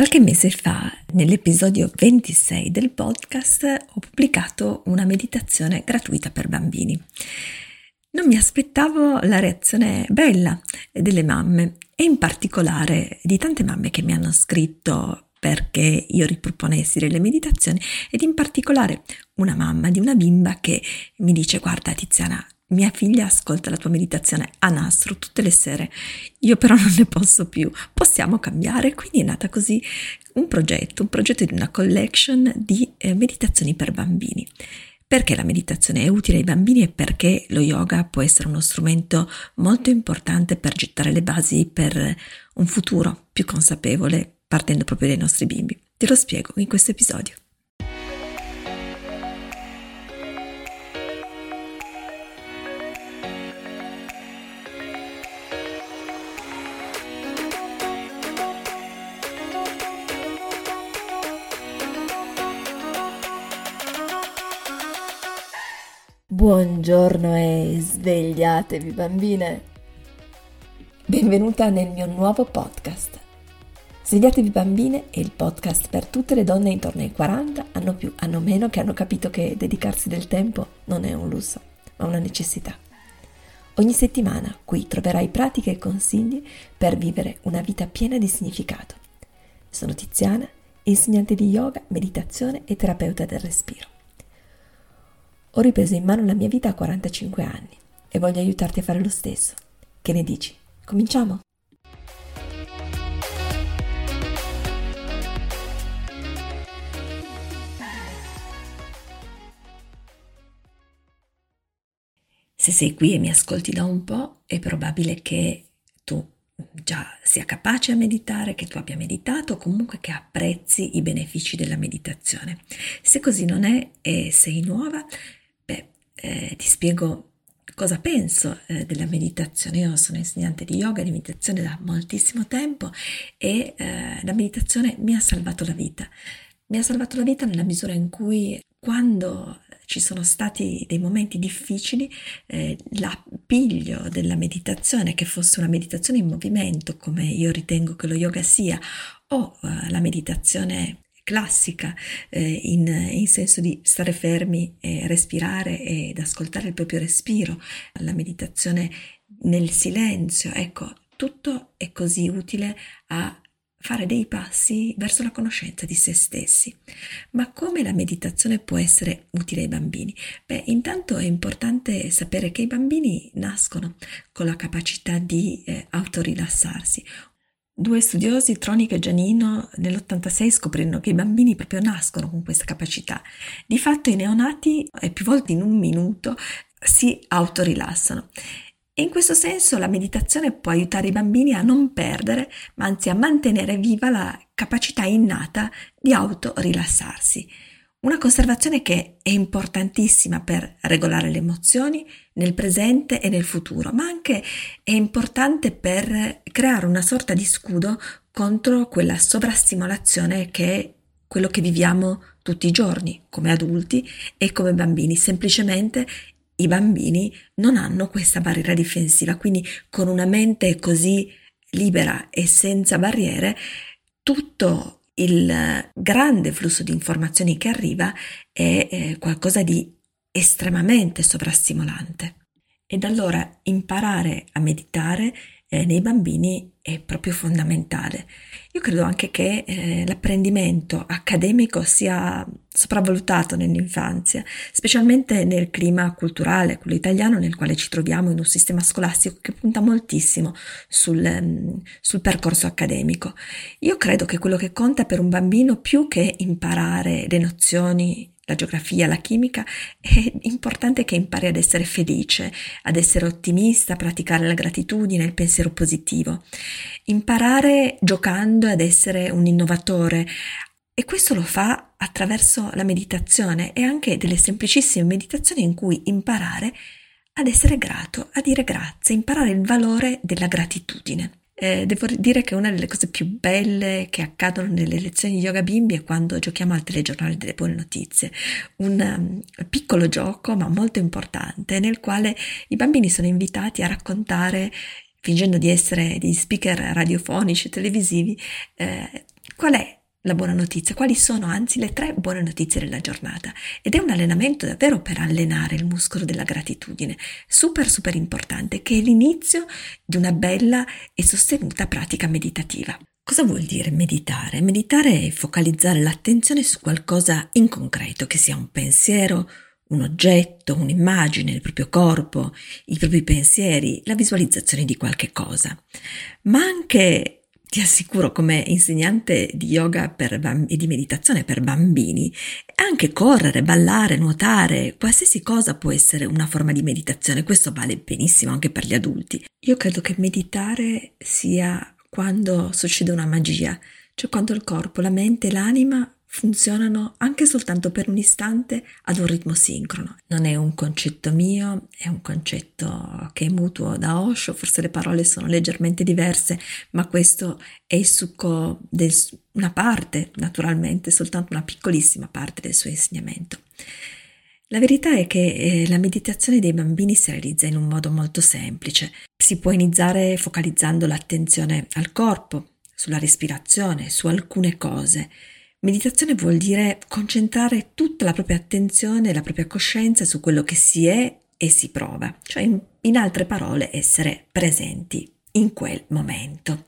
Qualche mese fa, nell'episodio 26 del podcast, ho pubblicato una meditazione gratuita per bambini. Non mi aspettavo la reazione bella delle mamme e in particolare di tante mamme che mi hanno scritto perché io riproponessi delle meditazioni ed in particolare una mamma di una bimba che mi dice guarda Tiziana mia figlia ascolta la tua meditazione a nastro tutte le sere, io però non ne posso più, possiamo cambiare? Quindi è nata così un progetto, un progetto di una collection di eh, meditazioni per bambini. Perché la meditazione è utile ai bambini e perché lo yoga può essere uno strumento molto importante per gettare le basi per un futuro più consapevole partendo proprio dai nostri bimbi. Te lo spiego in questo episodio. Buongiorno e svegliatevi bambine. Benvenuta nel mio nuovo podcast. Svegliatevi bambine è il podcast per tutte le donne intorno ai 40, hanno più, hanno meno, che hanno capito che dedicarsi del tempo non è un lusso, ma una necessità. Ogni settimana qui troverai pratiche e consigli per vivere una vita piena di significato. Sono Tiziana, insegnante di yoga, meditazione e terapeuta del respiro. Ho ripreso in mano la mia vita a 45 anni e voglio aiutarti a fare lo stesso. Che ne dici? Cominciamo? Se sei qui e mi ascolti da un po', è probabile che tu già sia capace a meditare, che tu abbia meditato comunque che apprezzi i benefici della meditazione. Se così non è e sei nuova, eh, ti spiego cosa penso eh, della meditazione. Io sono insegnante di yoga e di meditazione da moltissimo tempo e eh, la meditazione mi ha salvato la vita. Mi ha salvato la vita nella misura in cui quando ci sono stati dei momenti difficili, eh, l'appiglio della meditazione, che fosse una meditazione in movimento, come io ritengo che lo yoga sia, o eh, la meditazione classica eh, in, in, senso di stare fermi e respirare ed ascoltare il proprio respiro, la meditazione nel silenzio, ecco, tutto è così utile a fare dei passi verso la conoscenza di se stessi. Ma come la meditazione può essere utile ai bambini? Beh, intanto è importante sapere che i bambini nascono con la capacità di eh, autorilassarsi. Due studiosi, Tronic e Giannino, nell'86 scoprirono che i bambini proprio nascono con questa capacità. Di fatto i neonati, più volte in un minuto, si autorilassano. E in questo senso la meditazione può aiutare i bambini a non perdere, ma anzi a mantenere viva la capacità innata di autorilassarsi. Una conservazione che è importantissima per regolare le emozioni nel presente e nel futuro, ma anche è importante per creare una sorta di scudo contro quella sovrastimolazione che è quello che viviamo tutti i giorni come adulti e come bambini. Semplicemente i bambini non hanno questa barriera difensiva, quindi con una mente così libera e senza barriere, tutto il grande flusso di informazioni che arriva è eh, qualcosa di estremamente sovrastimolante. Ed allora imparare a meditare eh, nei bambini è proprio fondamentale. Io credo anche che eh, l'apprendimento accademico sia sopravvalutato nell'infanzia, specialmente nel clima culturale, quello italiano, nel quale ci troviamo in un sistema scolastico che punta moltissimo sul, um, sul percorso accademico. Io credo che quello che conta per un bambino più che imparare le nozioni la geografia, la chimica, è importante che impari ad essere felice, ad essere ottimista, a praticare la gratitudine, il pensiero positivo. Imparare giocando ad essere un innovatore. E questo lo fa attraverso la meditazione e anche delle semplicissime meditazioni in cui imparare ad essere grato, a dire grazie, imparare il valore della gratitudine. Eh, devo dire che una delle cose più belle che accadono nelle lezioni di yoga bimbi è quando giochiamo al telegiornale delle buone notizie, un um, piccolo gioco ma molto importante nel quale i bambini sono invitati a raccontare, fingendo di essere dei speaker radiofonici e televisivi, eh, qual è la buona notizia, quali sono anzi le tre buone notizie della giornata. Ed è un allenamento davvero per allenare il muscolo della gratitudine, super super importante, che è l'inizio di una bella e sostenuta pratica meditativa. Cosa vuol dire meditare? Meditare è focalizzare l'attenzione su qualcosa in concreto, che sia un pensiero, un oggetto, un'immagine, il proprio corpo, i propri pensieri, la visualizzazione di qualche cosa, ma anche ti assicuro come insegnante di yoga bamb- e di meditazione per bambini, anche correre, ballare, nuotare, qualsiasi cosa può essere una forma di meditazione, questo vale benissimo anche per gli adulti. Io credo che meditare sia quando succede una magia, cioè quando il corpo, la mente e l'anima funzionano anche soltanto per un istante ad un ritmo sincrono. Non è un concetto mio, è un concetto che è mutuo da Osho, forse le parole sono leggermente diverse, ma questo è il succo di una parte, naturalmente, soltanto una piccolissima parte del suo insegnamento. La verità è che eh, la meditazione dei bambini si realizza in un modo molto semplice. Si può iniziare focalizzando l'attenzione al corpo, sulla respirazione, su alcune cose Meditazione vuol dire concentrare tutta la propria attenzione e la propria coscienza su quello che si è e si prova, cioè in, in altre parole essere presenti in quel momento.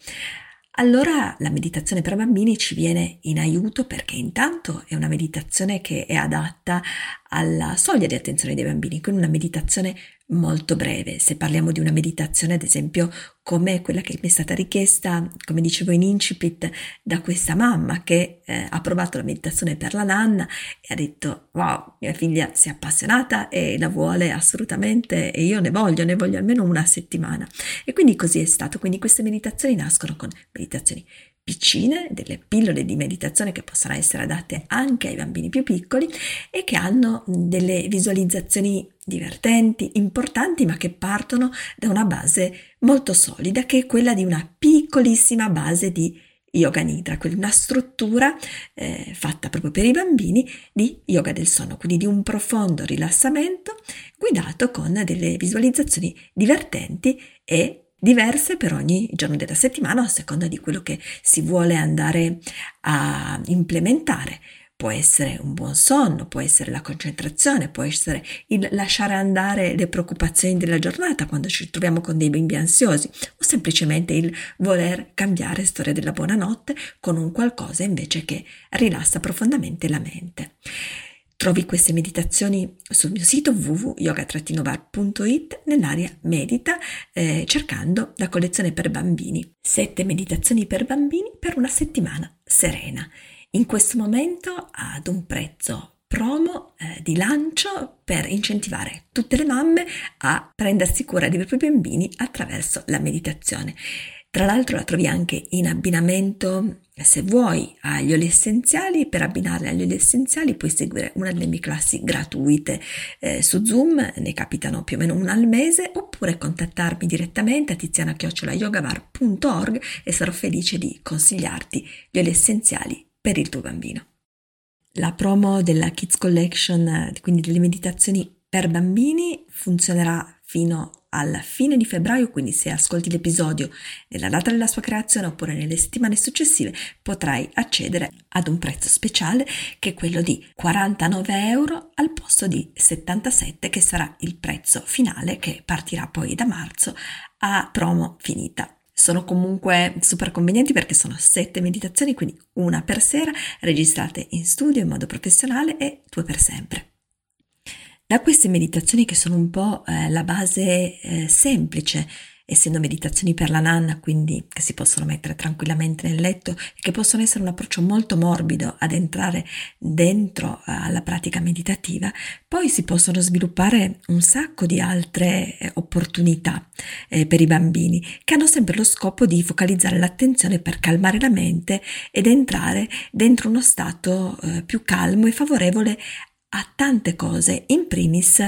Allora la meditazione per bambini ci viene in aiuto perché intanto è una meditazione che è adatta alla soglia di attenzione dei bambini, quindi una meditazione molto breve. Se parliamo di una meditazione, ad esempio, come quella che mi è stata richiesta, come dicevo in incipit, da questa mamma che eh, ha provato la meditazione per la nanna e ha detto wow, mia figlia si è appassionata e la vuole assolutamente e io ne voglio, ne voglio almeno una settimana. E quindi così è stato. Quindi queste meditazioni nascono con meditazioni piccine, delle pillole di meditazione che possono essere adatte anche ai bambini più piccoli e che hanno delle visualizzazioni divertenti, importanti, ma che partono da una base molto solida, che è quella di una piccolissima base di yoga nidra, una struttura eh, fatta proprio per i bambini di yoga del sonno, quindi di un profondo rilassamento guidato con delle visualizzazioni divertenti e diverse per ogni giorno della settimana a seconda di quello che si vuole andare a implementare. Può essere un buon sonno, può essere la concentrazione, può essere il lasciare andare le preoccupazioni della giornata quando ci troviamo con dei bimbi ansiosi o semplicemente il voler cambiare storia della buonanotte con un qualcosa invece che rilassa profondamente la mente. Trovi queste meditazioni sul mio sito www.yoga-var.it nell'area Medita eh, cercando la collezione per bambini. Sette meditazioni per bambini per una settimana serena. In questo momento ad un prezzo promo eh, di lancio per incentivare tutte le mamme a prendersi cura dei propri bambini attraverso la meditazione. Tra l'altro la trovi anche in abbinamento, se vuoi, agli oli essenziali. Per abbinare agli oli essenziali puoi seguire una delle mie classi gratuite eh, su Zoom, ne capitano più o meno una al mese, oppure contattarmi direttamente a tiziana-yogavar.org e sarò felice di consigliarti gli oli essenziali per il tuo bambino. La promo della Kids Collection, quindi delle meditazioni per bambini, funzionerà fino a alla fine di febbraio, quindi se ascolti l'episodio nella data della sua creazione oppure nelle settimane successive, potrai accedere ad un prezzo speciale che è quello di 49 euro al posto di 77 che sarà il prezzo finale che partirà poi da marzo a promo finita. Sono comunque super convenienti perché sono sette meditazioni, quindi una per sera, registrate in studio in modo professionale e due per sempre. Da queste meditazioni che sono un po' eh, la base eh, semplice, essendo meditazioni per la nanna, quindi che si possono mettere tranquillamente nel letto e che possono essere un approccio molto morbido ad entrare dentro eh, alla pratica meditativa, poi si possono sviluppare un sacco di altre eh, opportunità eh, per i bambini che hanno sempre lo scopo di focalizzare l'attenzione per calmare la mente ed entrare dentro uno stato eh, più calmo e favorevole a tante cose, in primis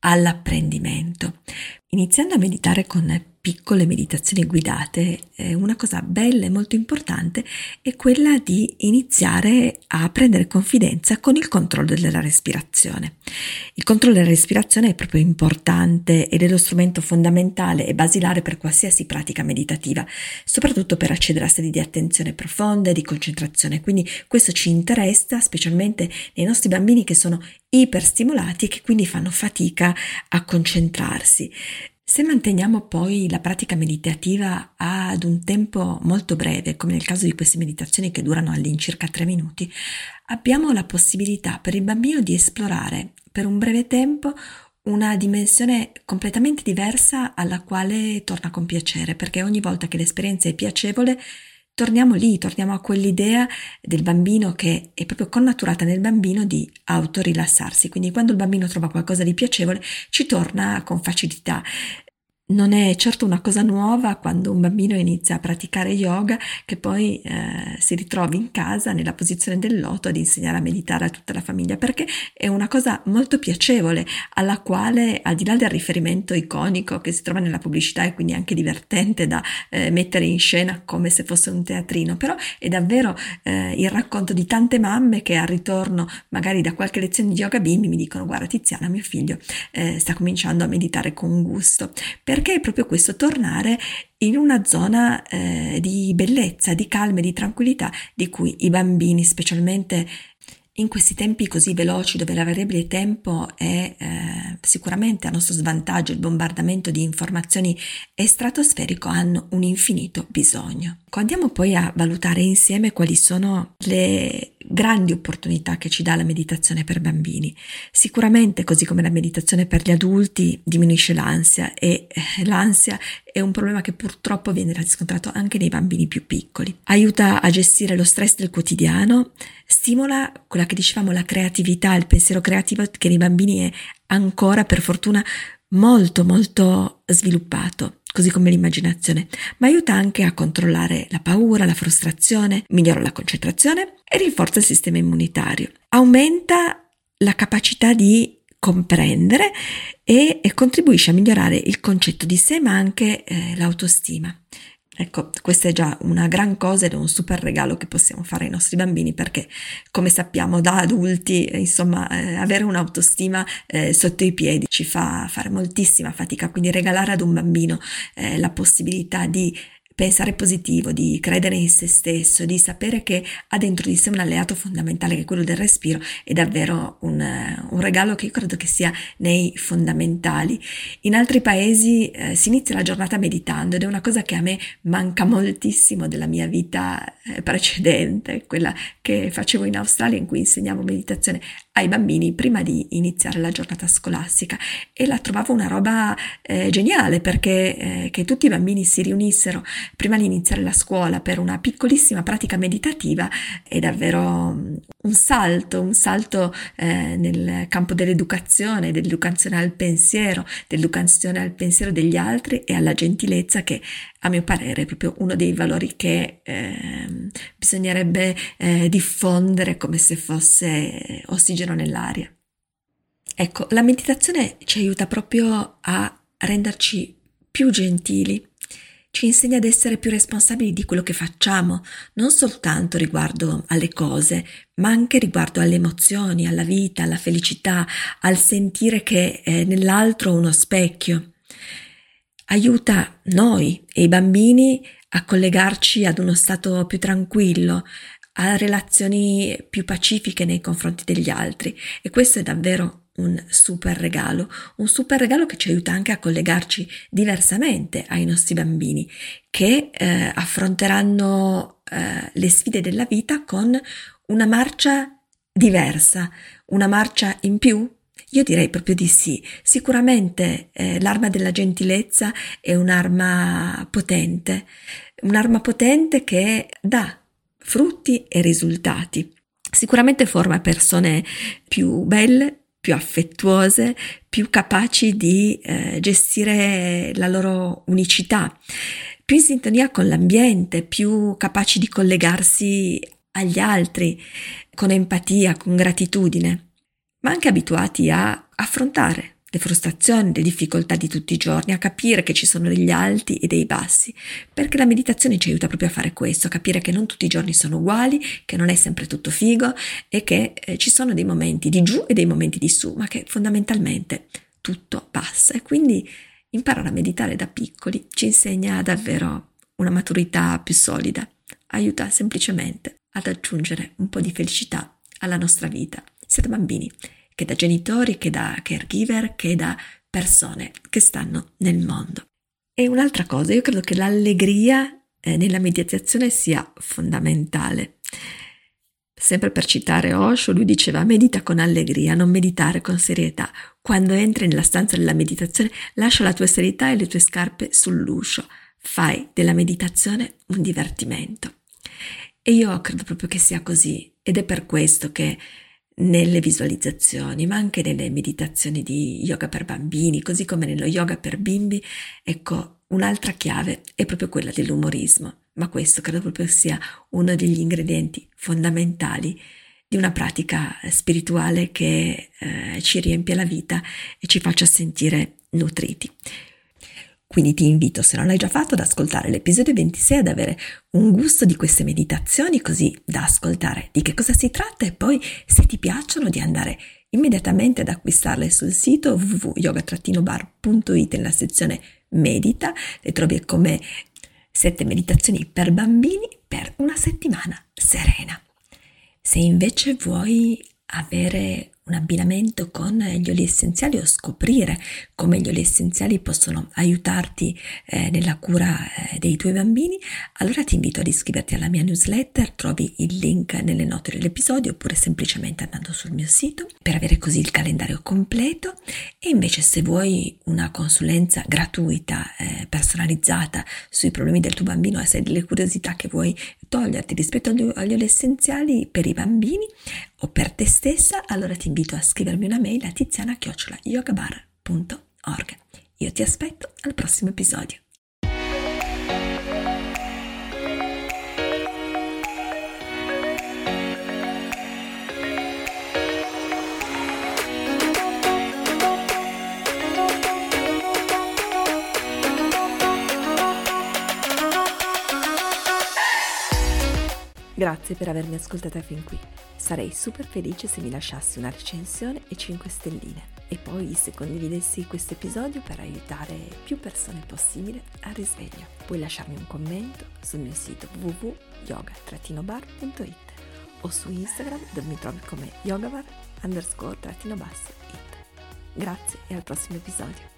all'apprendimento. Iniziando a meditare con piccole meditazioni guidate, eh, una cosa bella e molto importante è quella di iniziare a prendere confidenza con il controllo della respirazione. Il controllo della respirazione è proprio importante ed è lo strumento fondamentale e basilare per qualsiasi pratica meditativa, soprattutto per accedere a stati di attenzione profonda e di concentrazione. Quindi questo ci interessa specialmente nei nostri bambini che sono iperstimolati e che quindi fanno fatica a concentrarsi. Se manteniamo poi la pratica meditativa ad un tempo molto breve, come nel caso di queste meditazioni che durano all'incirca tre minuti, abbiamo la possibilità per il bambino di esplorare per un breve tempo una dimensione completamente diversa alla quale torna con piacere, perché ogni volta che l'esperienza è piacevole torniamo lì, torniamo a quell'idea del bambino che è proprio connaturata nel bambino di autorilassarsi. Quindi quando il bambino trova qualcosa di piacevole ci torna con facilità. Non è certo una cosa nuova quando un bambino inizia a praticare yoga che poi eh, si ritrovi in casa nella posizione del loto ad insegnare a meditare a tutta la famiglia perché è una cosa molto piacevole alla quale al di là del riferimento iconico che si trova nella pubblicità e quindi anche divertente da eh, mettere in scena come se fosse un teatrino però è davvero eh, il racconto di tante mamme che al ritorno magari da qualche lezione di yoga bimbi mi dicono guarda Tiziana mio figlio eh, sta cominciando a meditare con gusto perché è proprio questo tornare in una zona eh, di bellezza, di calma e di tranquillità di cui i bambini, specialmente in questi tempi così veloci dove la variabile tempo è eh, sicuramente a nostro svantaggio il bombardamento di informazioni è stratosferico, hanno un infinito bisogno. Andiamo poi a valutare insieme quali sono le grandi opportunità che ci dà la meditazione per bambini. Sicuramente, così come la meditazione per gli adulti, diminuisce l'ansia e eh, l'ansia è un problema che purtroppo viene riscontrato anche nei bambini più piccoli. Aiuta a gestire lo stress del quotidiano, stimola quella che dicevamo la creatività, il pensiero creativo che nei bambini è ancora per fortuna molto molto sviluppato così come l'immaginazione, ma aiuta anche a controllare la paura, la frustrazione, migliora la concentrazione e rinforza il sistema immunitario. Aumenta la capacità di comprendere e, e contribuisce a migliorare il concetto di sé, ma anche eh, l'autostima. Ecco, questa è già una gran cosa ed è un super regalo che possiamo fare ai nostri bambini perché, come sappiamo, da adulti, insomma, eh, avere un'autostima eh, sotto i piedi ci fa fare moltissima fatica. Quindi regalare ad un bambino eh, la possibilità di pensare positivo, di credere in se stesso, di sapere che ha dentro di sé un alleato fondamentale che è quello del respiro, è davvero un, un regalo che io credo che sia nei fondamentali. In altri paesi eh, si inizia la giornata meditando ed è una cosa che a me manca moltissimo della mia vita eh, precedente, quella che facevo in Australia in cui insegnavo meditazione ai bambini prima di iniziare la giornata scolastica. E la trovavo una roba eh, geniale perché eh, che tutti i bambini si riunissero prima di iniziare la scuola per una piccolissima pratica meditativa è davvero mm, un salto, un salto eh, nel campo dell'educazione, dell'educazione al pensiero, dell'educazione al pensiero degli altri e alla gentilezza che a mio parere è proprio uno dei valori che eh, bisognerebbe eh, diffondere come se fosse ossigeno nell'aria. Ecco, la meditazione ci aiuta proprio a renderci più gentili, ci insegna ad essere più responsabili di quello che facciamo, non soltanto riguardo alle cose, ma anche riguardo alle emozioni, alla vita, alla felicità, al sentire che eh, nell'altro uno specchio. Aiuta noi e i bambini a collegarci ad uno stato più tranquillo, a relazioni più pacifiche nei confronti degli altri. E questo è davvero un super regalo, un super regalo che ci aiuta anche a collegarci diversamente ai nostri bambini che eh, affronteranno eh, le sfide della vita con una marcia diversa, una marcia in più io direi proprio di sì. Sicuramente eh, l'arma della gentilezza è un'arma potente, un'arma potente che dà frutti e risultati. Sicuramente forma persone più belle, più affettuose, più capaci di eh, gestire la loro unicità, più in sintonia con l'ambiente, più capaci di collegarsi agli altri con empatia, con gratitudine ma anche abituati a affrontare le frustrazioni, le difficoltà di tutti i giorni, a capire che ci sono degli alti e dei bassi, perché la meditazione ci aiuta proprio a fare questo, a capire che non tutti i giorni sono uguali, che non è sempre tutto figo e che eh, ci sono dei momenti di giù e dei momenti di su, ma che fondamentalmente tutto passa. E quindi imparare a meditare da piccoli ci insegna davvero una maturità più solida, aiuta semplicemente ad aggiungere un po' di felicità alla nostra vita, da bambini che da genitori, che da caregiver, che da persone che stanno nel mondo. E un'altra cosa, io credo che l'allegria eh, nella meditazione sia fondamentale. Sempre per citare Osho, lui diceva medita con allegria, non meditare con serietà. Quando entri nella stanza della meditazione, lascia la tua serietà e le tue scarpe sull'uscio. Fai della meditazione un divertimento. E io credo proprio che sia così ed è per questo che nelle visualizzazioni, ma anche nelle meditazioni di yoga per bambini, così come nello yoga per bimbi, ecco, un'altra chiave è proprio quella dell'umorismo, ma questo credo proprio sia uno degli ingredienti fondamentali di una pratica spirituale che eh, ci riempie la vita e ci faccia sentire nutriti. Quindi ti invito, se non l'hai già fatto, ad ascoltare l'episodio 26 ad avere un gusto di queste meditazioni, così da ascoltare di che cosa si tratta e poi, se ti piacciono, di andare immediatamente ad acquistarle sul sito www.yoga-bar.it nella sezione Medita. Le trovi come sette meditazioni per bambini per una settimana serena. Se invece vuoi avere un abbinamento con gli oli essenziali o scoprire come gli oli essenziali possono aiutarti eh, nella cura eh, dei tuoi bambini, allora ti invito ad iscriverti alla mia newsletter, trovi il link nelle note dell'episodio oppure semplicemente andando sul mio sito. Per avere così il calendario completo e invece se vuoi una consulenza gratuita, eh, personalizzata sui problemi del tuo bambino e se hai delle curiosità che vuoi toglierti rispetto agli, agli oli essenziali per i bambini o per te stessa, allora ti invito a scrivermi una mail a tiziana-yogabar.org. Io ti aspetto al prossimo episodio. Grazie per avermi ascoltata fin qui. Sarei super felice se mi lasciassi una recensione e 5 stelline e poi se condividessi questo episodio per aiutare più persone possibile al risveglio. Puoi lasciarmi un commento sul mio sito www.yoga-bar.it o su Instagram dove mi trovi come yogabar underscore-it. Grazie e al prossimo episodio.